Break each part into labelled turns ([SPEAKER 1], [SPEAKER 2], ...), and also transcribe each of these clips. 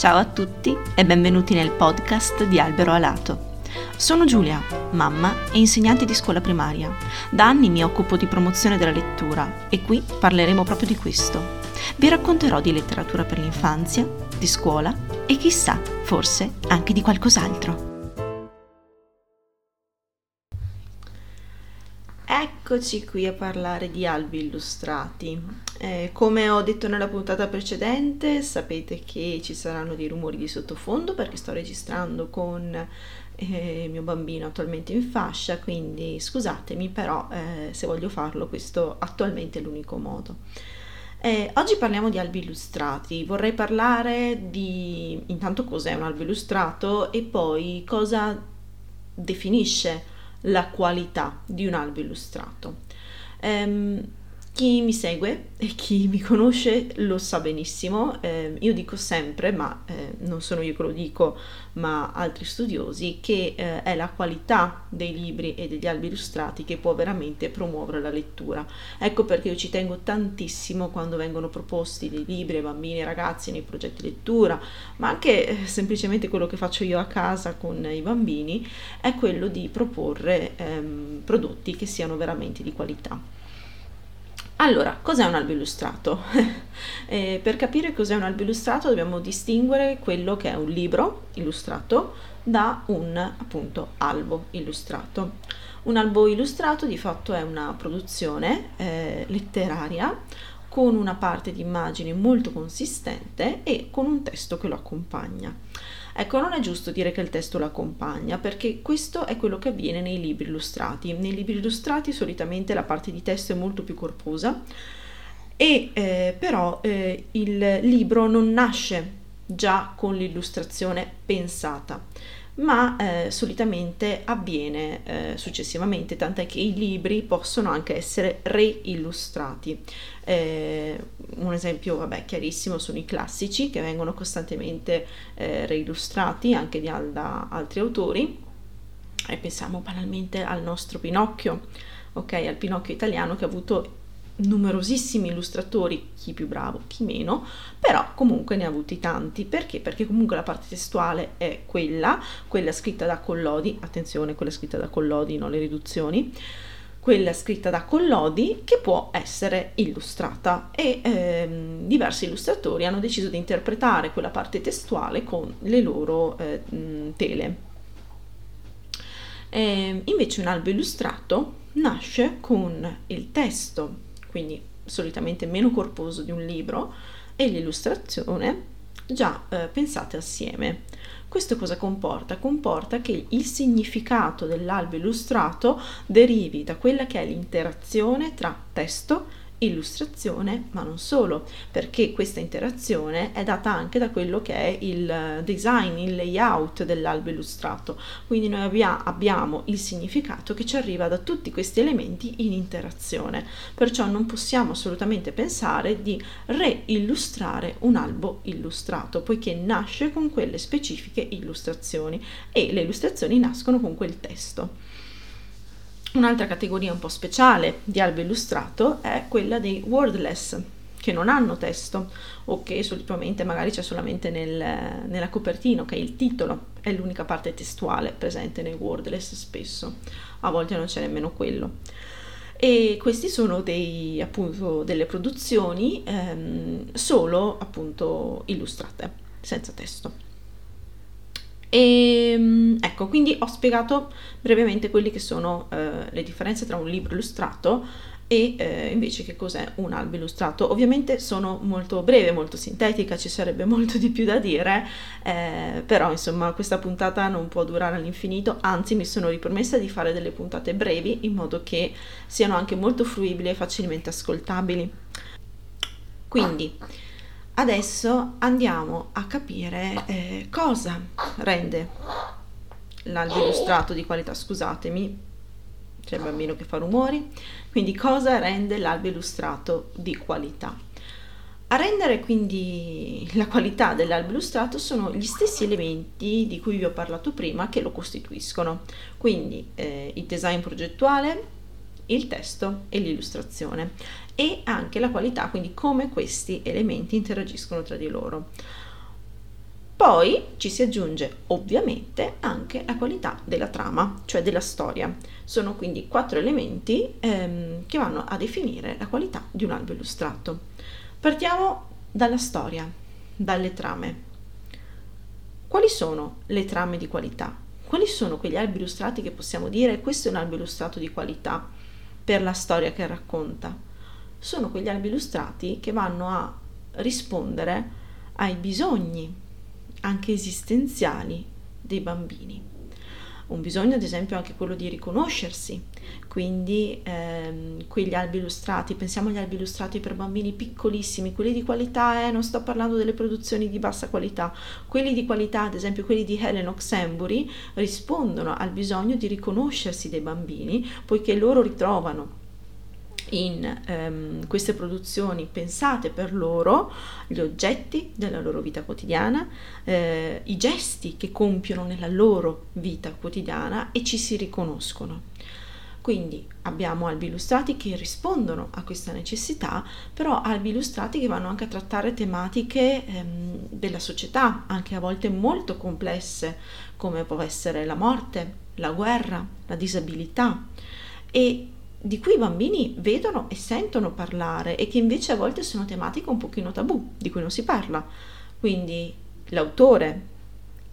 [SPEAKER 1] Ciao a tutti e benvenuti nel podcast di Albero Alato. Sono Giulia, mamma e insegnante di scuola primaria. Da anni mi occupo di promozione della lettura e qui parleremo proprio di questo. Vi racconterò di letteratura per l'infanzia, di scuola e chissà, forse anche di qualcos'altro. Eccoci qui a parlare di albi illustrati. Eh, come ho detto nella puntata precedente, sapete che ci saranno dei rumori di sottofondo perché sto registrando con eh, il mio bambino attualmente in fascia, quindi scusatemi, però eh, se voglio farlo questo attualmente è l'unico modo. Eh, oggi parliamo di albi illustrati, vorrei parlare di intanto cos'è un albo illustrato e poi cosa definisce la qualità di un albo illustrato. Um, chi mi segue e chi mi conosce lo sa benissimo, eh, io dico sempre, ma eh, non sono io che lo dico, ma altri studiosi, che eh, è la qualità dei libri e degli albi illustrati che può veramente promuovere la lettura. Ecco perché io ci tengo tantissimo quando vengono proposti dei libri ai bambini e ragazzi nei progetti lettura, ma anche eh, semplicemente quello che faccio io a casa con i bambini, è quello di proporre ehm, prodotti che siano veramente di qualità. Allora, cos'è un albo illustrato? eh, per capire cos'è un albo illustrato dobbiamo distinguere quello che è un libro illustrato da un appunto albo illustrato. Un albo illustrato di fatto è una produzione eh, letteraria con una parte di immagine molto consistente e con un testo che lo accompagna. Ecco, non è giusto dire che il testo lo accompagna, perché questo è quello che avviene nei libri illustrati. Nei libri illustrati solitamente la parte di testo è molto più corposa, e eh, però eh, il libro non nasce già con l'illustrazione pensata ma eh, solitamente avviene eh, successivamente, tant'è che i libri possono anche essere reillustrati. Eh, un esempio vabbè, chiarissimo sono i classici che vengono costantemente eh, reillustrati anche da, da altri autori e pensiamo banalmente al nostro Pinocchio, ok, al Pinocchio italiano che ha avuto numerosissimi illustratori, chi più bravo, chi meno, però comunque ne ha avuti tanti. Perché? Perché comunque la parte testuale è quella, quella scritta da Collodi, attenzione, quella scritta da Collodi, non le riduzioni, quella scritta da Collodi che può essere illustrata e ehm, diversi illustratori hanno deciso di interpretare quella parte testuale con le loro eh, tele. E, invece un albo illustrato nasce con il testo quindi solitamente meno corposo di un libro, e l'illustrazione già eh, pensate assieme. Questo cosa comporta? Comporta che il significato dell'albo illustrato derivi da quella che è l'interazione tra testo illustrazione, ma non solo, perché questa interazione è data anche da quello che è il design, il layout dell'albo illustrato. Quindi noi abbia, abbiamo il significato che ci arriva da tutti questi elementi in interazione. Perciò non possiamo assolutamente pensare di reillustrare un albo illustrato, poiché nasce con quelle specifiche illustrazioni e le illustrazioni nascono con quel testo. Un'altra categoria un po' speciale di albo illustrato è quella dei wordless, che non hanno testo o che solitamente magari c'è solamente nel, nella copertina, che è il titolo, è l'unica parte testuale presente nei wordless spesso, a volte non c'è nemmeno quello. E questi sono dei, appunto, delle produzioni ehm, solo appunto illustrate, senza testo. E ehm, ecco, quindi ho spiegato brevemente quelle che sono eh, le differenze tra un libro illustrato e eh, invece che cos'è un albo illustrato. Ovviamente sono molto breve, molto sintetica, ci sarebbe molto di più da dire, eh, però insomma questa puntata non può durare all'infinito, anzi mi sono ripromessa di fare delle puntate brevi in modo che siano anche molto fruibili e facilmente ascoltabili. Quindi Adesso andiamo a capire eh, cosa rende l'albo illustrato di qualità, scusatemi, c'è il bambino che fa rumori, quindi cosa rende l'albo illustrato di qualità. A rendere quindi la qualità dell'albo illustrato sono gli stessi elementi di cui vi ho parlato prima che lo costituiscono, quindi eh, il design progettuale, il testo e l'illustrazione e anche la qualità, quindi come questi elementi interagiscono tra di loro. Poi ci si aggiunge ovviamente anche la qualità della trama, cioè della storia. Sono quindi quattro elementi ehm, che vanno a definire la qualità di un albo illustrato. Partiamo dalla storia, dalle trame. Quali sono le trame di qualità? Quali sono quegli albi illustrati che possiamo dire questo è un albo illustrato di qualità per la storia che racconta? Sono quegli albi illustrati che vanno a rispondere ai bisogni anche esistenziali dei bambini. Un bisogno ad esempio anche quello di riconoscersi, quindi ehm, quegli albi illustrati, pensiamo agli albi illustrati per bambini piccolissimi, quelli di qualità, eh, non sto parlando delle produzioni di bassa qualità, quelli di qualità, ad esempio quelli di Helen Oxenbury, rispondono al bisogno di riconoscersi dei bambini, poiché loro ritrovano in ehm, queste produzioni pensate per loro, gli oggetti della loro vita quotidiana, eh, i gesti che compiono nella loro vita quotidiana e ci si riconoscono. Quindi abbiamo albi illustrati che rispondono a questa necessità, però albi illustrati che vanno anche a trattare tematiche ehm, della società, anche a volte molto complesse, come può essere la morte, la guerra, la disabilità. E di cui i bambini vedono e sentono parlare e che invece a volte sono tematiche un pochino tabù, di cui non si parla. Quindi l'autore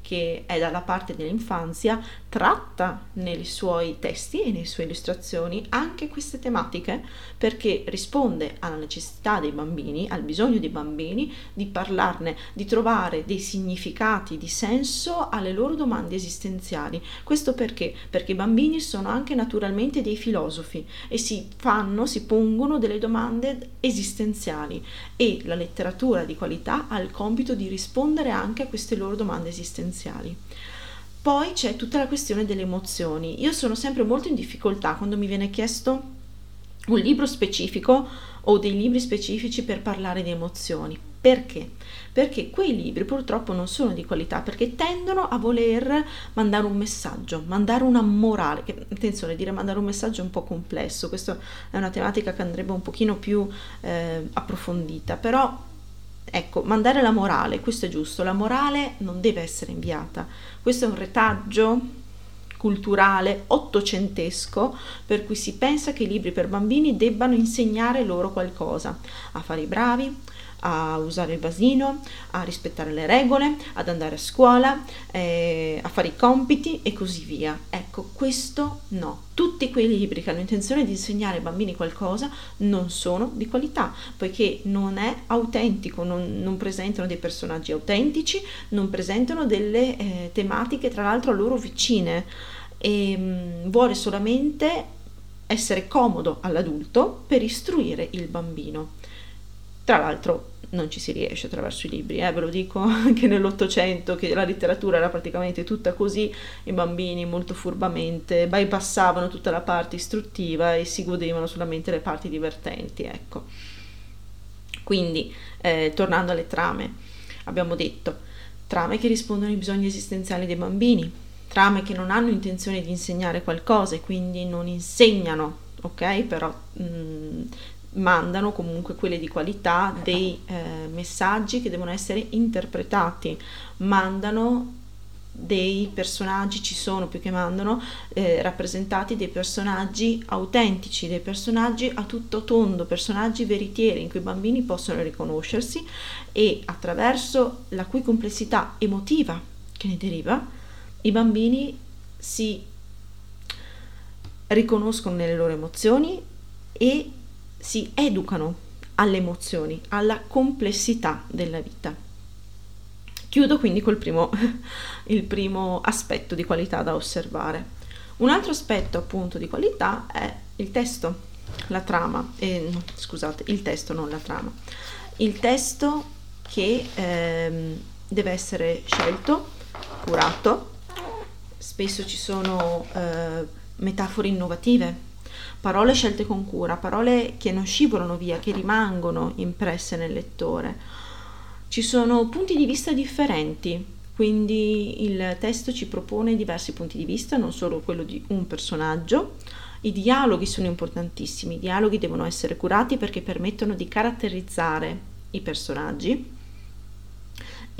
[SPEAKER 1] che è dalla parte dell'infanzia, tratta nei suoi testi e nelle sue illustrazioni anche queste tematiche perché risponde alla necessità dei bambini, al bisogno dei bambini di parlarne, di trovare dei significati di senso alle loro domande esistenziali. Questo perché? Perché i bambini sono anche naturalmente dei filosofi e si fanno, si pongono delle domande esistenziali e la letteratura di qualità ha il compito di rispondere anche a queste loro domande esistenziali esistenziali. Poi c'è tutta la questione delle emozioni. Io sono sempre molto in difficoltà quando mi viene chiesto un libro specifico o dei libri specifici per parlare di emozioni. Perché? Perché quei libri purtroppo non sono di qualità, perché tendono a voler mandare un messaggio, mandare una morale, che attenzione, dire mandare un messaggio è un po' complesso, questa è una tematica che andrebbe un pochino più eh, approfondita, però Ecco, mandare la morale, questo è giusto, la morale non deve essere inviata. Questo è un retaggio culturale ottocentesco per cui si pensa che i libri per bambini debbano insegnare loro qualcosa, a fare i bravi, a usare il vasino, a rispettare le regole, ad andare a scuola, eh, a fare i compiti e così via. Ecco, questo no. Tutti quei libri che hanno intenzione di insegnare ai bambini qualcosa non sono di qualità, poiché non è autentico, non, non presentano dei personaggi autentici, non presentano delle eh, tematiche tra l'altro a loro vicine e mh, mm, vuole solamente essere comodo all'adulto per istruire il bambino. Tra l'altro non ci si riesce attraverso i libri, eh, ve lo dico anche nell'Ottocento che la letteratura era praticamente tutta così, i bambini molto furbamente bypassavano tutta la parte istruttiva e si godevano solamente le parti divertenti, ecco. Quindi, eh, tornando alle trame, abbiamo detto trame che rispondono ai bisogni esistenziali dei bambini, trame che non hanno intenzione di insegnare qualcosa e quindi non insegnano, ok? Però mh, mm, mandano comunque quelle di qualità dei eh, messaggi che devono essere interpretati, mandano dei personaggi, ci sono più che mandano, eh, rappresentati dei personaggi autentici, dei personaggi a tutto tondo, personaggi veritieri in cui i bambini possono riconoscersi e attraverso la cui complessità emotiva che ne deriva, i bambini si riconoscono nelle loro emozioni e si educano alle emozioni, alla complessità della vita. Chiudo quindi col primo, il primo aspetto di qualità da osservare. Un altro aspetto appunto di qualità è il testo, la trama, eh, no, scusate, il testo, non la trama. Il testo che ehm, deve essere scelto, curato, spesso ci sono eh, metafore innovative parole scelte con cura, parole che non scivolano via, che rimangono impresse nel lettore. Ci sono punti di vista differenti, quindi il testo ci propone diversi punti di vista, non solo quello di un personaggio. I dialoghi sono importantissimi, i dialoghi devono essere curati perché permettono di caratterizzare i personaggi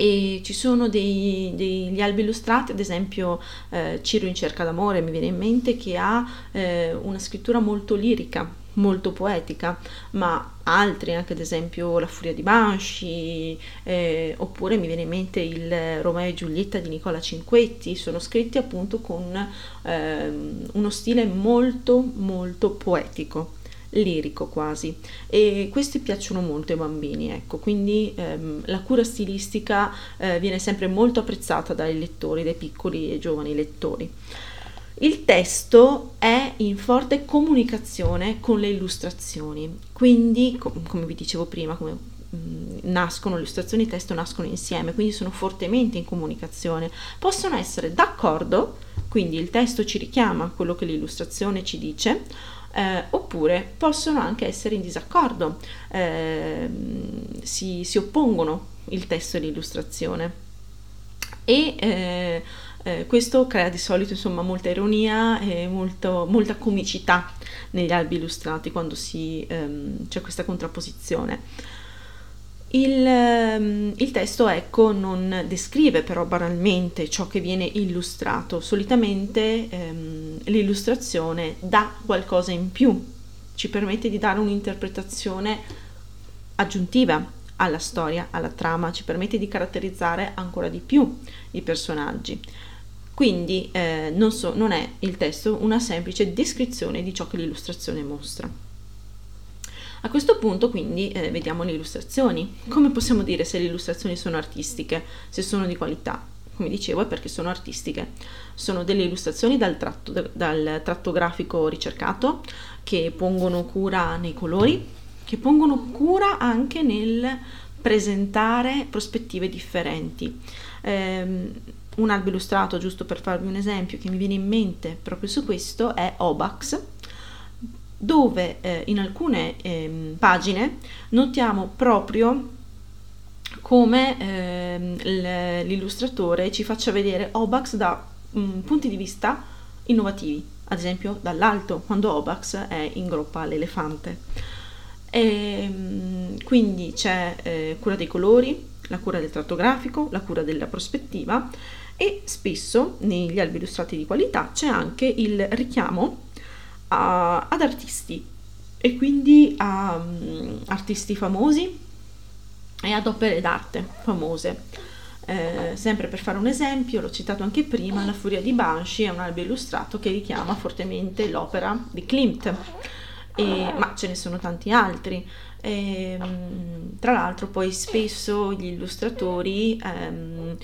[SPEAKER 1] e ci sono dei, degli albi illustrati, ad esempio eh, Ciro in cerca d'amore mi viene in mente che ha eh, una scrittura molto lirica, molto poetica, ma altri, anche ad esempio La furia di Banshee, eh, oppure mi viene in mente il Romeo e Giulietta di Nicola Cinquetti, sono scritti appunto con eh, uno stile molto molto poetico lirico quasi. E questi piacciono molto ai bambini ecco quindi ehm, la cura stilistica eh, viene sempre molto apprezzata dai lettori dai piccoli e giovani lettori. Il testo è in forte comunicazione con le illustrazioni quindi com- come vi dicevo prima come mm, nascono le illustrazioni e il testo nascono insieme quindi sono fortemente in comunicazione. Possono essere d'accordo quindi il testo ci richiama quello che l'illustrazione ci dice eh, oppure possono anche essere in disaccordo, eh, si, si, oppongono il testo e l'illustrazione. E eh, eh, questo crea di solito insomma, molta ironia e molto, molta comicità negli albi illustrati quando si, ehm, c'è questa contrapposizione. Il, ehm, il, testo ecco non descrive però banalmente ciò che viene illustrato, solitamente ehm, l'illustrazione dà qualcosa in più, ci permette di dare un'interpretazione aggiuntiva alla storia, alla trama, ci permette di caratterizzare ancora di più i personaggi. Quindi eh, non, so, non è il testo una semplice descrizione di ciò che l'illustrazione mostra. A questo punto quindi eh, vediamo le illustrazioni. Come possiamo dire se le illustrazioni sono artistiche, se sono di qualità? Come dicevo è perché sono artistiche. Sono delle illustrazioni dal tratto, dal tratto grafico ricercato che pongono cura nei colori, che pongono cura anche nel presentare prospettive differenti. Um, un albo illustrato, giusto per farvi un esempio, che mi viene in mente proprio su questo è Obax, dove eh, in alcune eh, pagine notiamo proprio come eh, l'illustratore ci faccia vedere Obax da mh, mm, punti di vista innovativi, ad esempio dall'alto, quando Obax è in groppa all'elefante. E, mh, mm, quindi c'è eh, cura dei colori, la cura del tratto grafico, la cura della prospettiva e spesso negli albi illustrati di qualità c'è anche il richiamo a, ad artisti e quindi a um, artisti famosi e ad opere d'arte famose. Eh, sempre per fare un esempio, l'ho citato anche prima, La Furia di Banshee è un albo illustrato che richiama fortemente l'opera di Klimt, e, ma ce ne sono tanti altri. E, ehm, tra l'altro poi spesso gli illustratori ehm,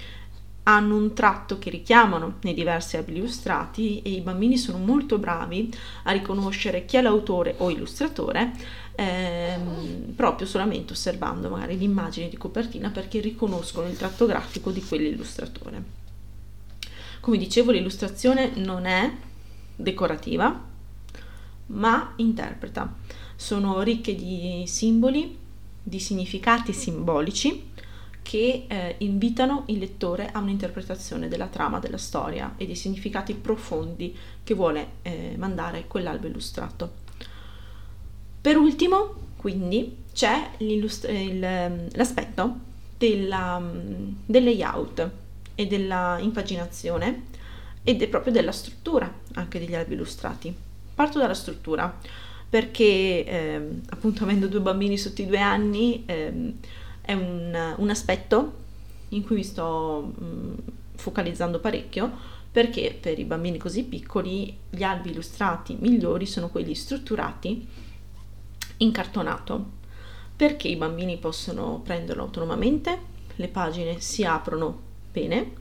[SPEAKER 1] hanno un tratto che richiamano nei diversi albi illustrati e i bambini sono molto bravi a riconoscere chi è l'autore o illustratore ehm, proprio solamente osservando magari l'immagine di copertina perché riconoscono il tratto grafico di quell'illustratore. Come dicevo, l'illustrazione non è decorativa, ma interpreta. Sono ricche di simboli, di significati simbolici che eh, invitano il lettore a un'interpretazione della trama della storia e dei significati profondi che vuole eh, mandare quell'albo illustrato. Per ultimo, quindi, c'è il, ehm, l'aspetto della, del layout e della impaginazione ed è proprio della struttura anche degli albi illustrati. Parto dalla struttura perché eh, appunto avendo due bambini sotto i due anni eh, è un, un aspetto in cui mi sto mh, mm, focalizzando parecchio perché per i bambini così piccoli gli albi illustrati migliori sono quelli strutturati in cartonato perché i bambini possono prenderlo autonomamente, le pagine si aprono bene,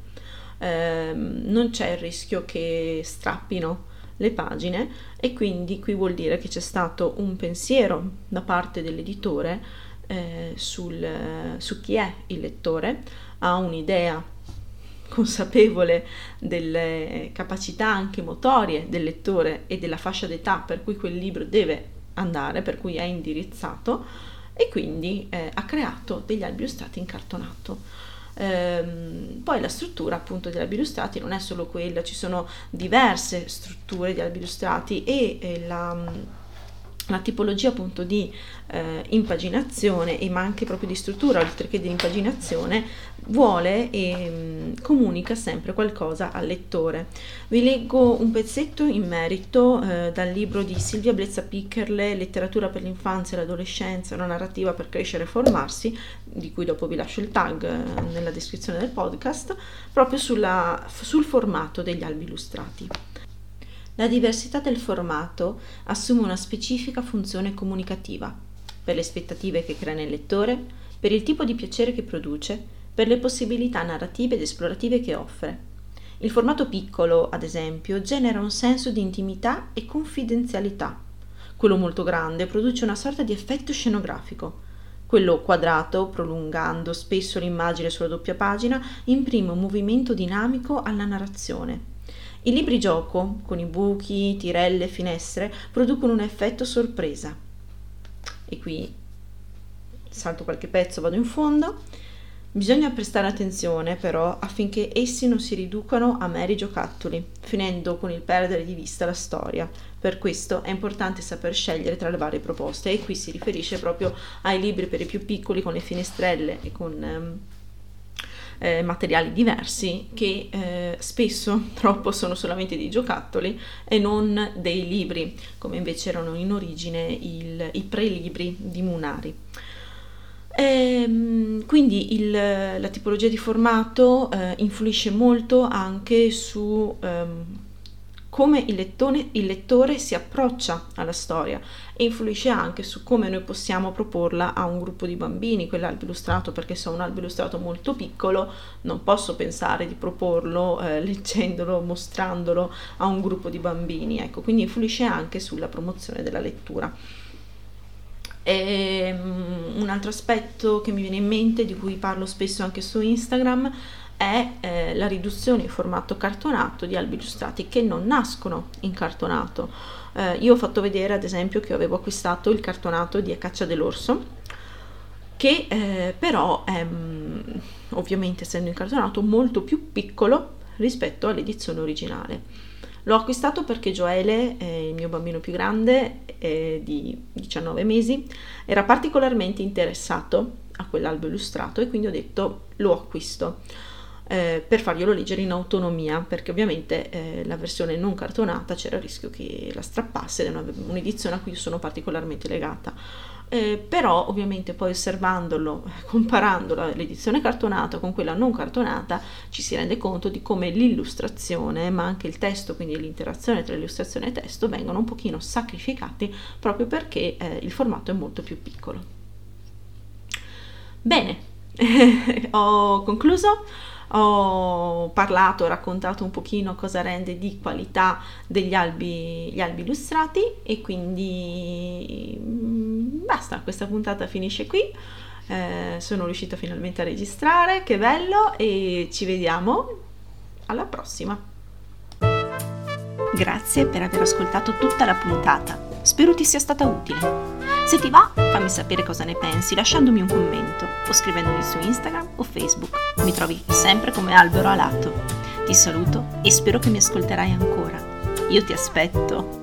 [SPEAKER 1] ehm, non c'è il rischio che strappino le pagine e quindi qui vuol dire che c'è stato un pensiero da parte dell'editore eh, sul, su chi è il lettore, ha un'idea consapevole delle capacità anche motorie del lettore e della fascia d'età per cui quel libro deve andare, per cui è indirizzato e quindi eh, ha creato degli albi illustrati in cartonato. Ehm, poi la struttura appunto degli albi illustrati non è solo quella, ci sono diverse strutture di albi illustrati e eh, la la tipologia appunto di eh, impaginazione e ma anche proprio di struttura oltre che di impaginazione vuole e mh, mm, comunica sempre qualcosa al lettore. Vi leggo un pezzetto in merito eh, dal libro di Silvia Blezza Piccherle, Letteratura per l'infanzia e l'adolescenza, una narrativa per crescere e formarsi, di cui dopo vi lascio il tag eh, nella descrizione del podcast, proprio sulla, sul formato degli albi illustrati. La diversità del formato assume una specifica funzione comunicativa, per le aspettative che crea nel lettore, per il tipo di piacere che produce, per le possibilità narrative ed esplorative che offre. Il formato piccolo, ad esempio, genera un senso di intimità e confidenzialità. Quello molto grande produce una sorta di effetto scenografico. Quello quadrato, prolungando spesso l'immagine sulla doppia pagina, imprime un movimento dinamico alla narrazione i libri gioco, con i buchi, tirelle, finestre, producono un effetto sorpresa. E qui salto qualche pezzo, vado in fondo. Bisogna prestare attenzione però affinché essi non si riducano a meri giocattoli, finendo con il perdere di vista la storia. Per questo è importante saper scegliere tra le varie proposte e qui si riferisce proprio ai libri per i più piccoli con le finestrelle e con ehm, eh, materiali diversi che eh, spesso troppo sono solamente dei giocattoli e non dei libri, come invece erano in origine il, i prelibri di Munari. E, ehm, quindi il, la tipologia di formato eh, influisce molto anche su ehm, come il lettore, il lettore, si approccia alla storia e influisce anche su come noi possiamo proporla a un gruppo di bambini, quell'albo illustrato, perché se ho un albo illustrato molto piccolo non posso pensare di proporlo eh, leggendolo, mostrandolo a un gruppo di bambini, ecco, quindi influisce anche sulla promozione della lettura. E, um, un altro aspetto che mi viene in mente, di cui parlo spesso anche su Instagram, è eh, la riduzione in formato cartonato di albi illustrati che non nascono in cartonato. Eh, io ho fatto vedere ad esempio che avevo acquistato il cartonato di A Caccia dell'Orso, che eh, però è mm, ovviamente essendo incartonato molto più piccolo rispetto all'edizione originale. L'ho acquistato perché Joele, eh, il mio bambino più grande eh, di 19 mesi, era particolarmente interessato a quell'albo illustrato e quindi ho detto lo acquisto eh, per farglielo leggere in autonomia, perché ovviamente eh, la versione non cartonata c'era il rischio che la strappasse, ed è un'edizione a cui sono particolarmente legata. Eh, però ovviamente poi osservandolo, comparando l'edizione cartonata con quella non cartonata, ci si rende conto di come l'illustrazione, ma anche il testo, quindi l'interazione tra illustrazione e testo, vengono un pochino sacrificati proprio perché eh, il formato è molto più piccolo. Bene, ho concluso ho parlato, ho raccontato un pochino cosa rende di qualità degli albi, gli albi illustrati e quindi mm, basta, questa puntata finisce qui. Eh, sono riuscita finalmente a registrare, che bello e ci vediamo alla prossima. Grazie per aver ascoltato tutta la puntata. Spero ti sia stata utile. Se ti va, fammi sapere cosa ne pensi lasciandomi un commento o scrivendomi su Instagram o Facebook. Mi trovi sempre come albero alato. Ti saluto e spero che mi ascolterai ancora. Io ti aspetto.